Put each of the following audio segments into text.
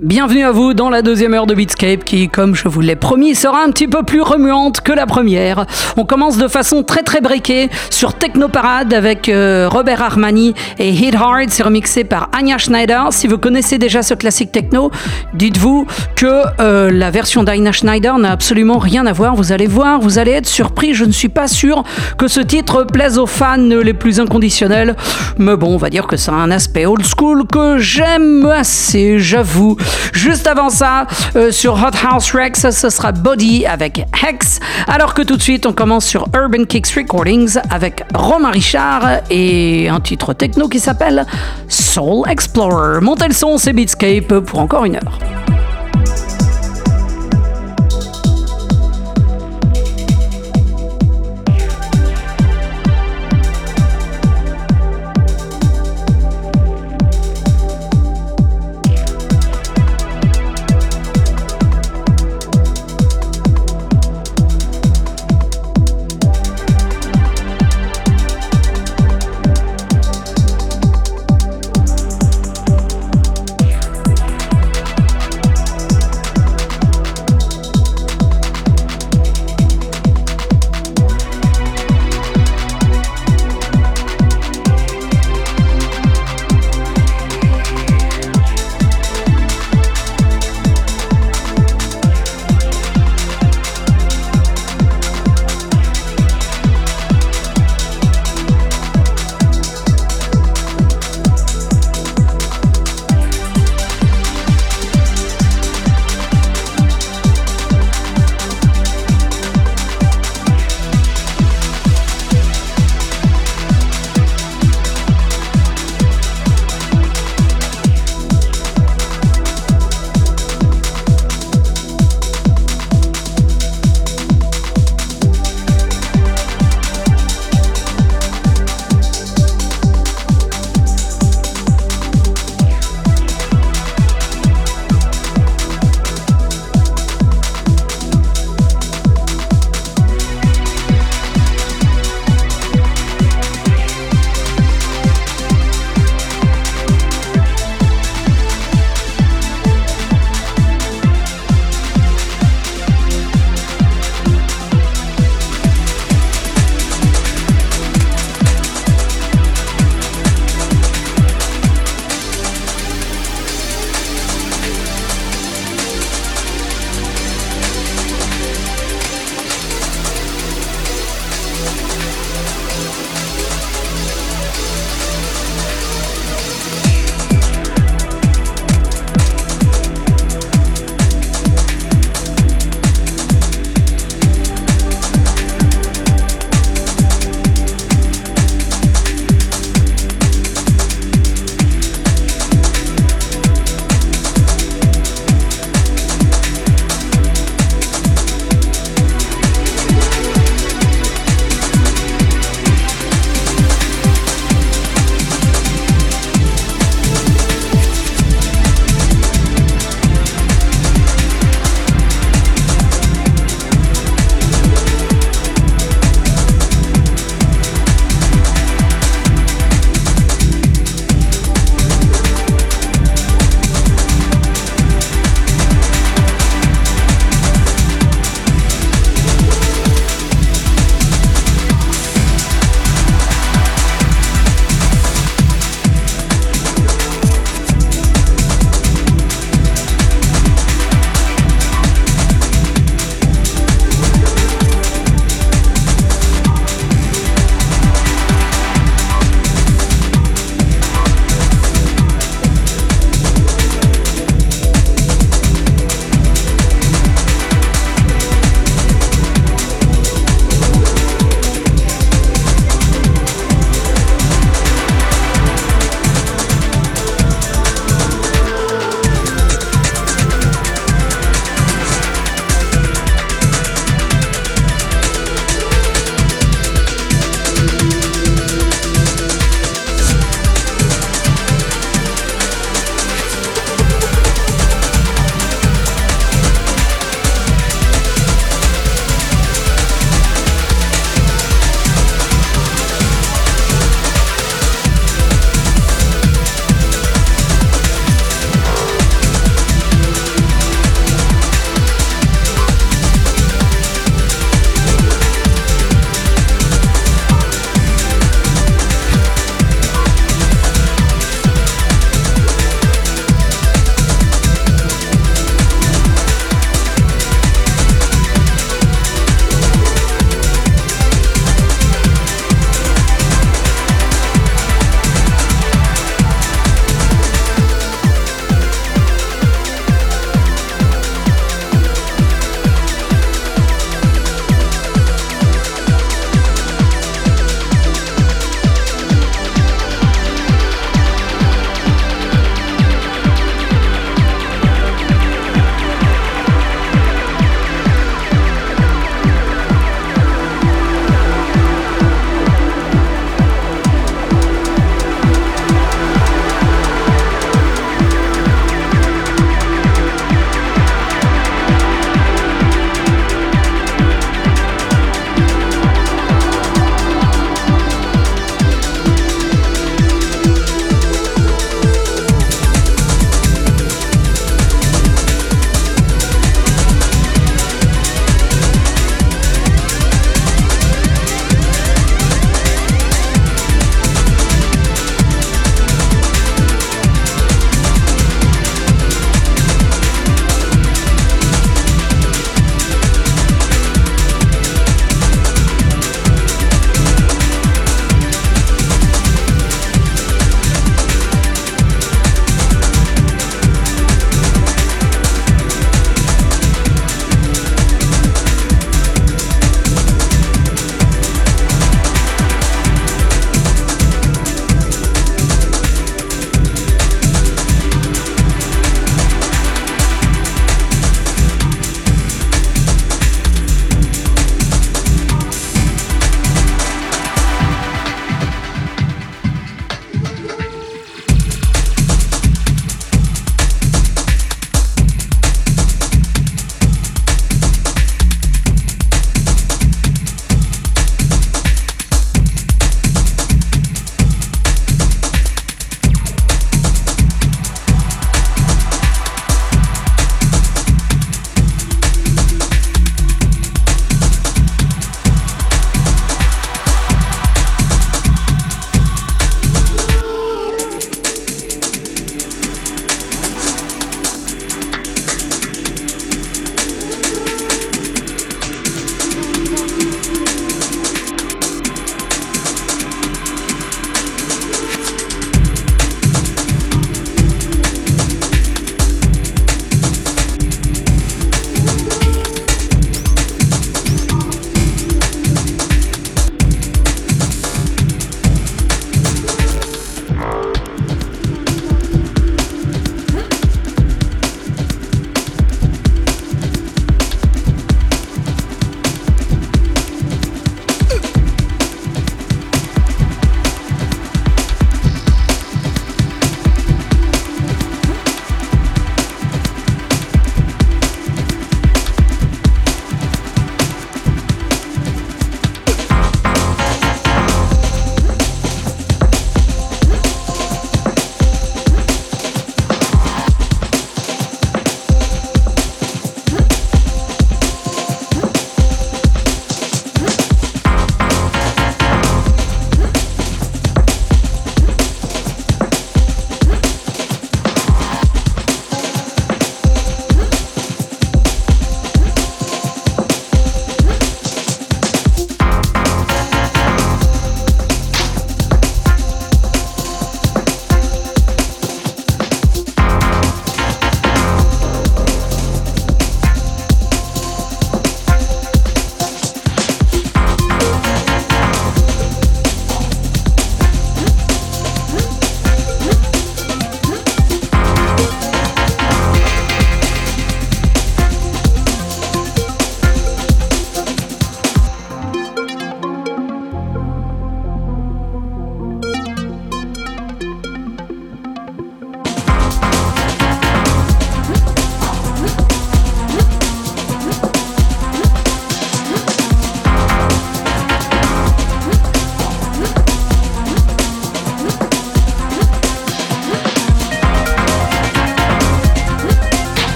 Bienvenue à vous dans la deuxième heure de Beatscape qui, comme je vous l'ai promis, sera un petit peu plus remuante que la première. On commence de façon très très breakée sur Technoparade avec euh, Robert Armani et Hit Hard, c'est remixé par Anya Schneider. Si vous connaissez déjà ce classique techno, dites-vous que euh, la version d'Anya Schneider n'a absolument rien à voir. Vous allez voir, vous allez être surpris. Je ne suis pas sûr que ce titre plaise aux fans les plus inconditionnels, mais bon, on va dire que ça a un aspect old school que j'aime assez, j'avoue. Juste avant ça, euh, sur Hot House Rex, ce sera Body avec Hex. Alors que tout de suite, on commence sur Urban Kicks Recordings avec Romain Richard et un titre techno qui s'appelle Soul Explorer. Montez le son, c'est Beatscape pour encore une heure.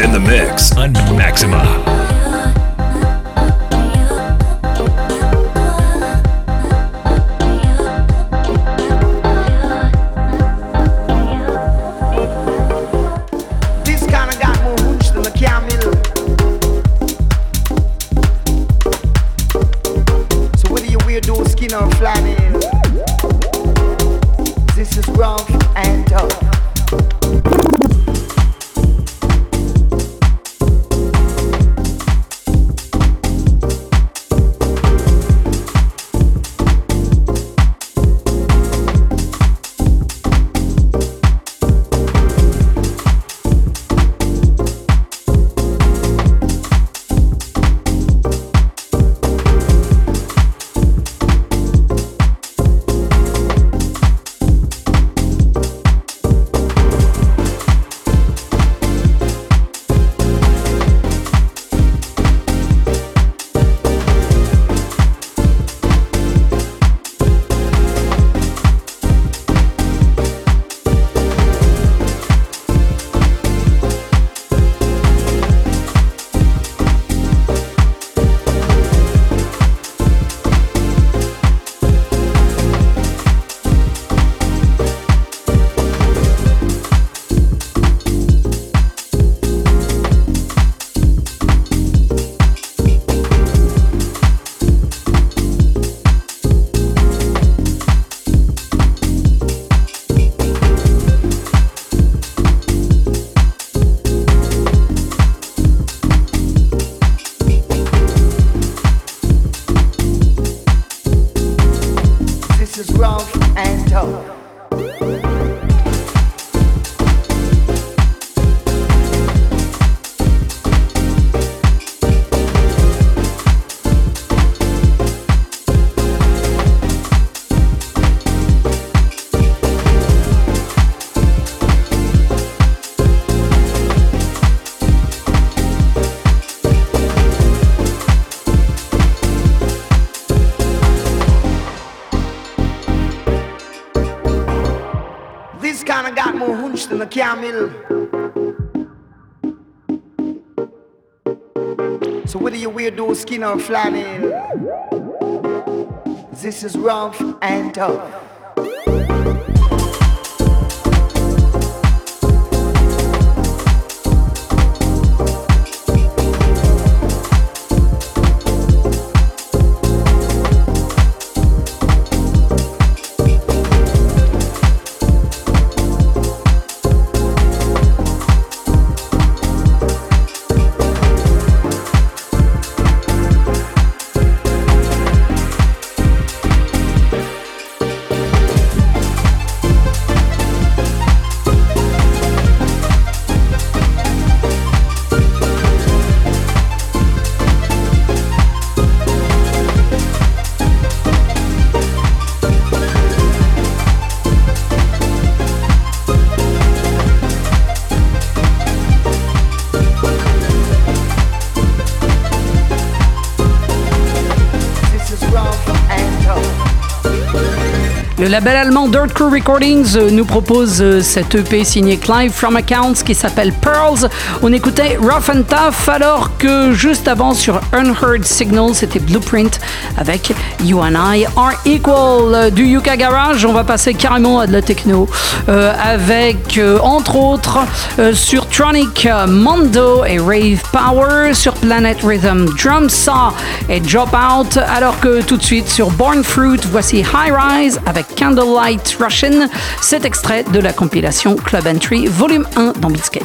In the mix on Maxima. Camel. So whether you wear those skin or flannel, this is rough and tough. Label allemand Dirt Crew Recordings euh, nous propose euh, cette EP signée Clive from Accounts qui s'appelle Pearls. On écoutait Rough and Tough alors que juste avant sur Unheard Signal c'était Blueprint avec You and I Are Equal. Du Yuka Garage, on va passer carrément à de la techno euh, avec entre autres sur Tronic Mondo et Rave Power, sur Planet Rhythm Drum Saw et Drop Out alors que tout de suite sur Born Fruit voici High Rise avec Candlelight Russian, cet extrait de la compilation Club Entry Volume 1 dans Beatscape.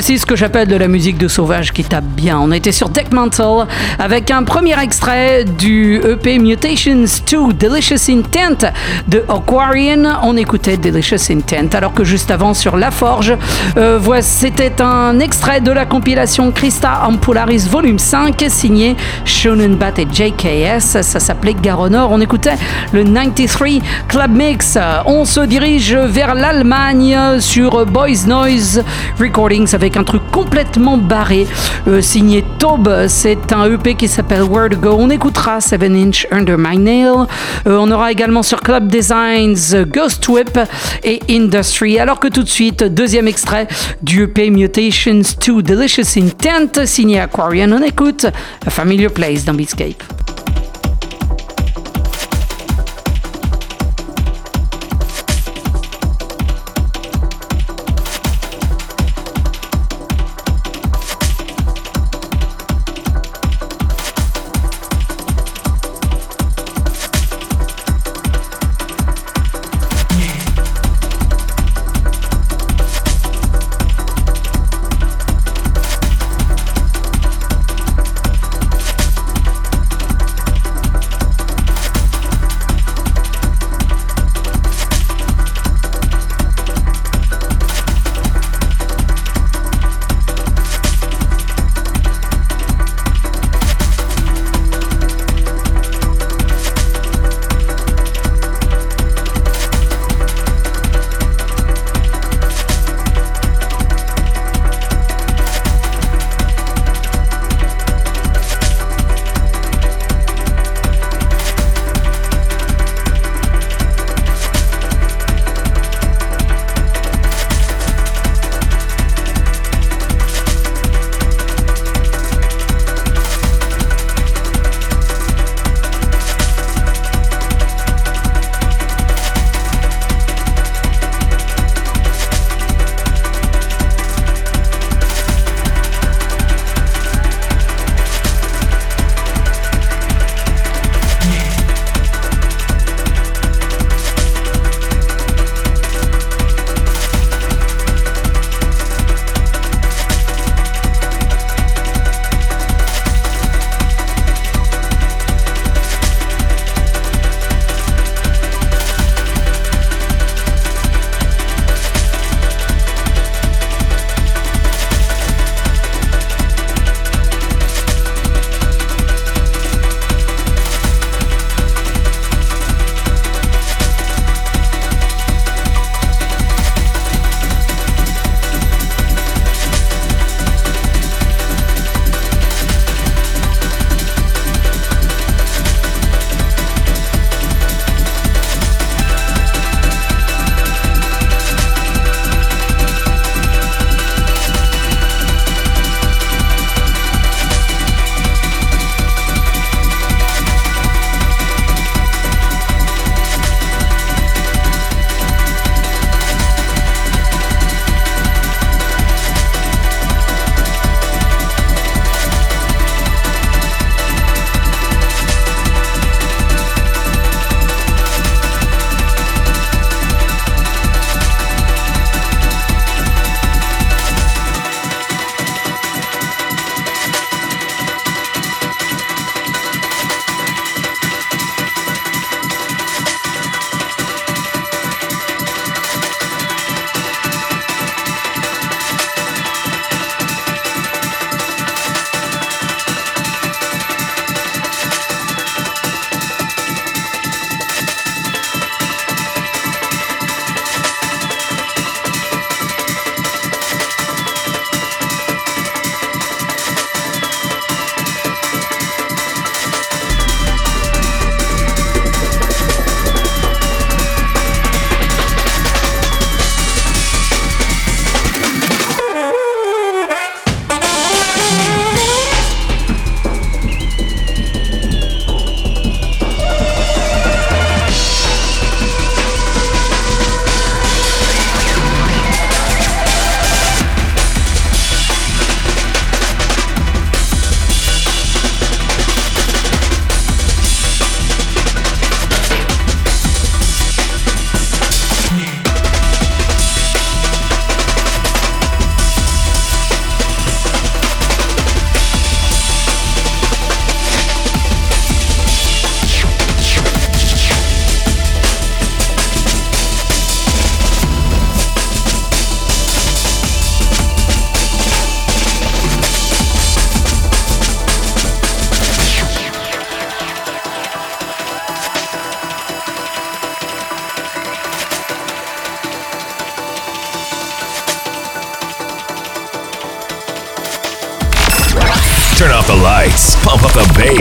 Voici ce que j'appelle de la musique de sauvage qui tape bien. On était sur Deck Mantle avec un premier extrait du EP Mutations 2 Delicious Intent de Aquarian. On écoutait Delicious Intent alors que juste avant sur La Forge, euh, c'était un extrait de la compilation Christa Ampularis Volume 5 signé Shonen Bat et JKS. Ça s'appelait Garonor. On écoutait le 93 Club Mix. On se dirige vers l'Allemagne sur Boys Noise Recordings avec un truc complètement barré, euh, signé Taube. C'est un EP qui s'appelle Where to Go. On écoutera 7 Inch Under My Nail. Euh, on aura également sur Club Designs Ghost Whip et Industry. Alors que tout de suite, deuxième extrait du EP Mutations 2 Delicious Intent, signé Aquarian. On écoute A Familiar Place dans Beatscape.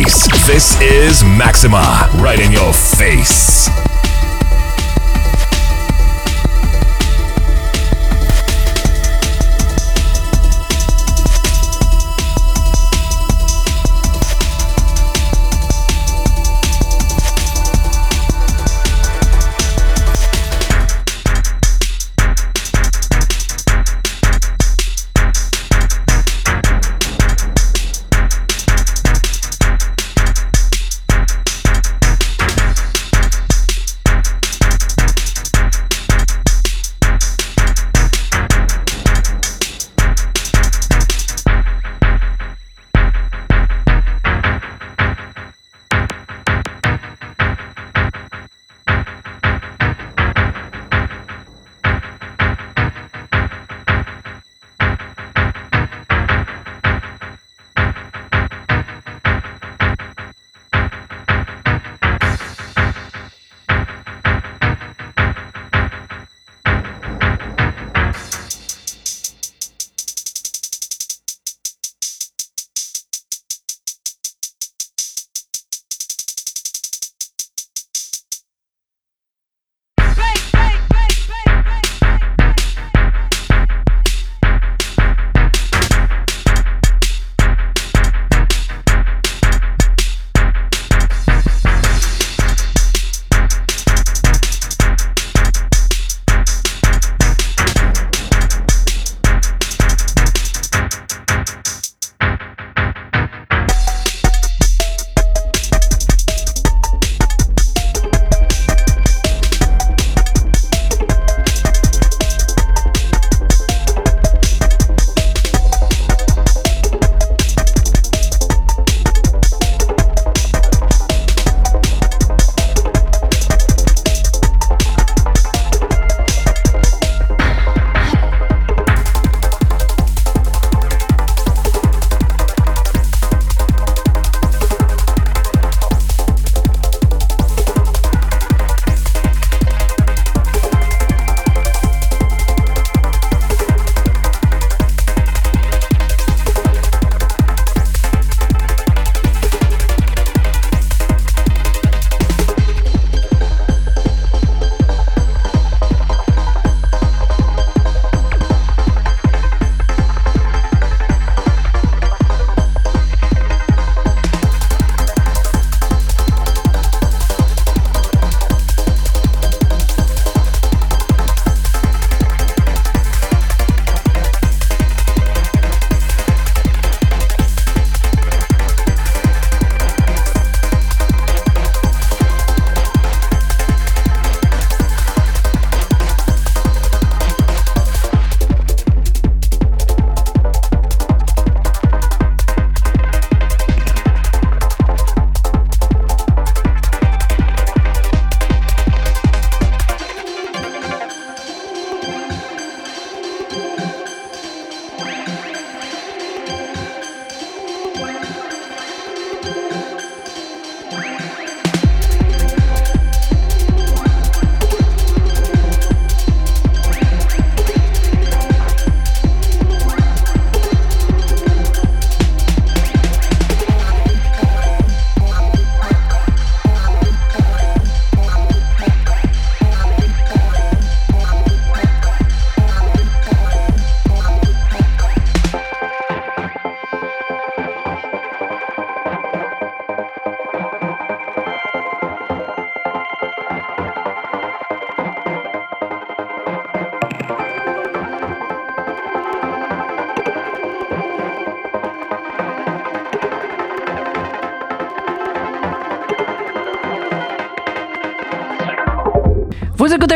This is Maxima, right in your face.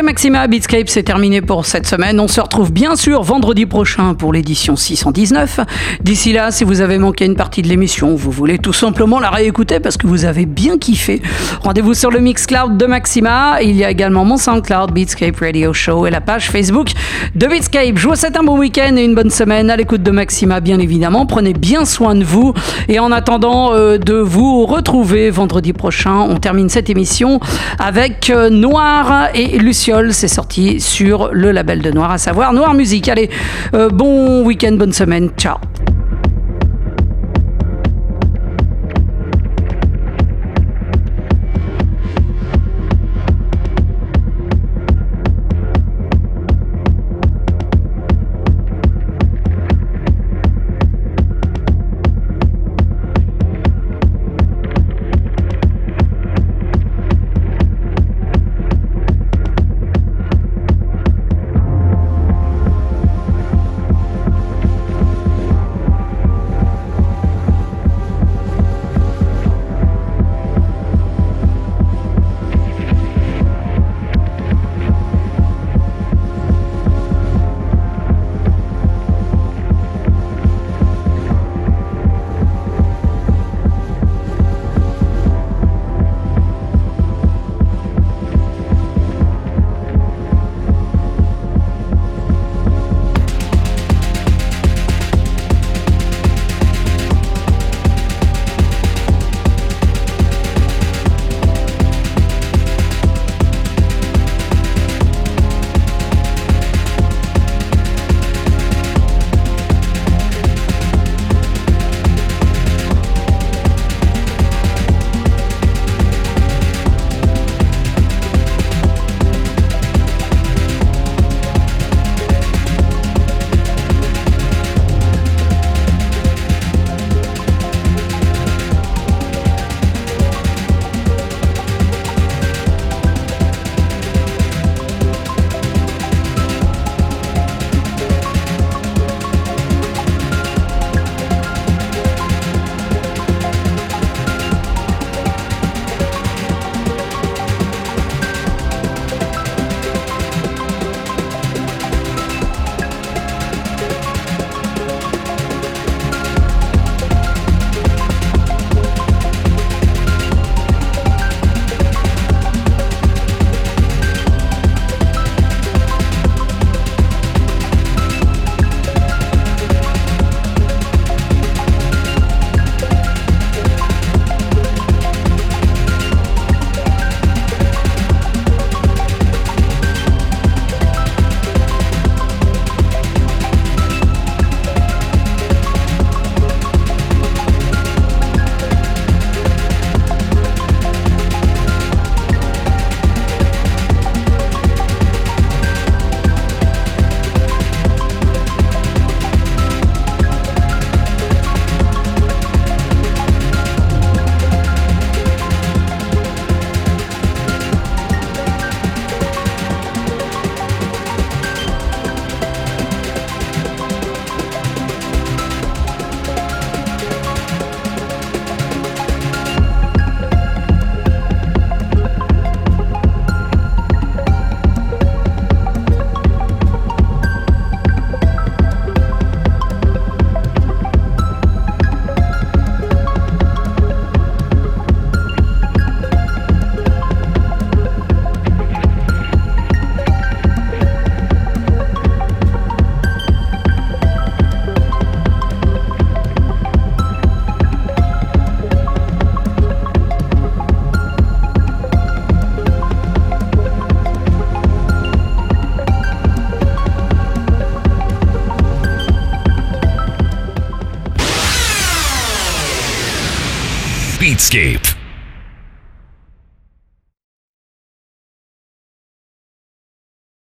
Maxima, Beatscape, c'est terminé pour cette semaine. On se retrouve bien sûr vendredi prochain pour l'édition 619. D'ici là, si vous avez manqué une partie de l'émission, vous voulez tout simplement la réécouter parce que vous avez bien kiffé, rendez-vous sur le Mixcloud de Maxima. Il y a également mon SoundCloud, Beatscape Radio Show et la page Facebook de Beatscape. Je vous souhaite un bon week-end et une bonne semaine à l'écoute de Maxima, bien évidemment. Prenez bien soin de vous. Et en attendant euh, de vous retrouver vendredi prochain, on termine cette émission avec euh, Noir et C'est sorti sur le label de Noir, à savoir Noir Musique. Allez, euh, bon week-end, bonne semaine, ciao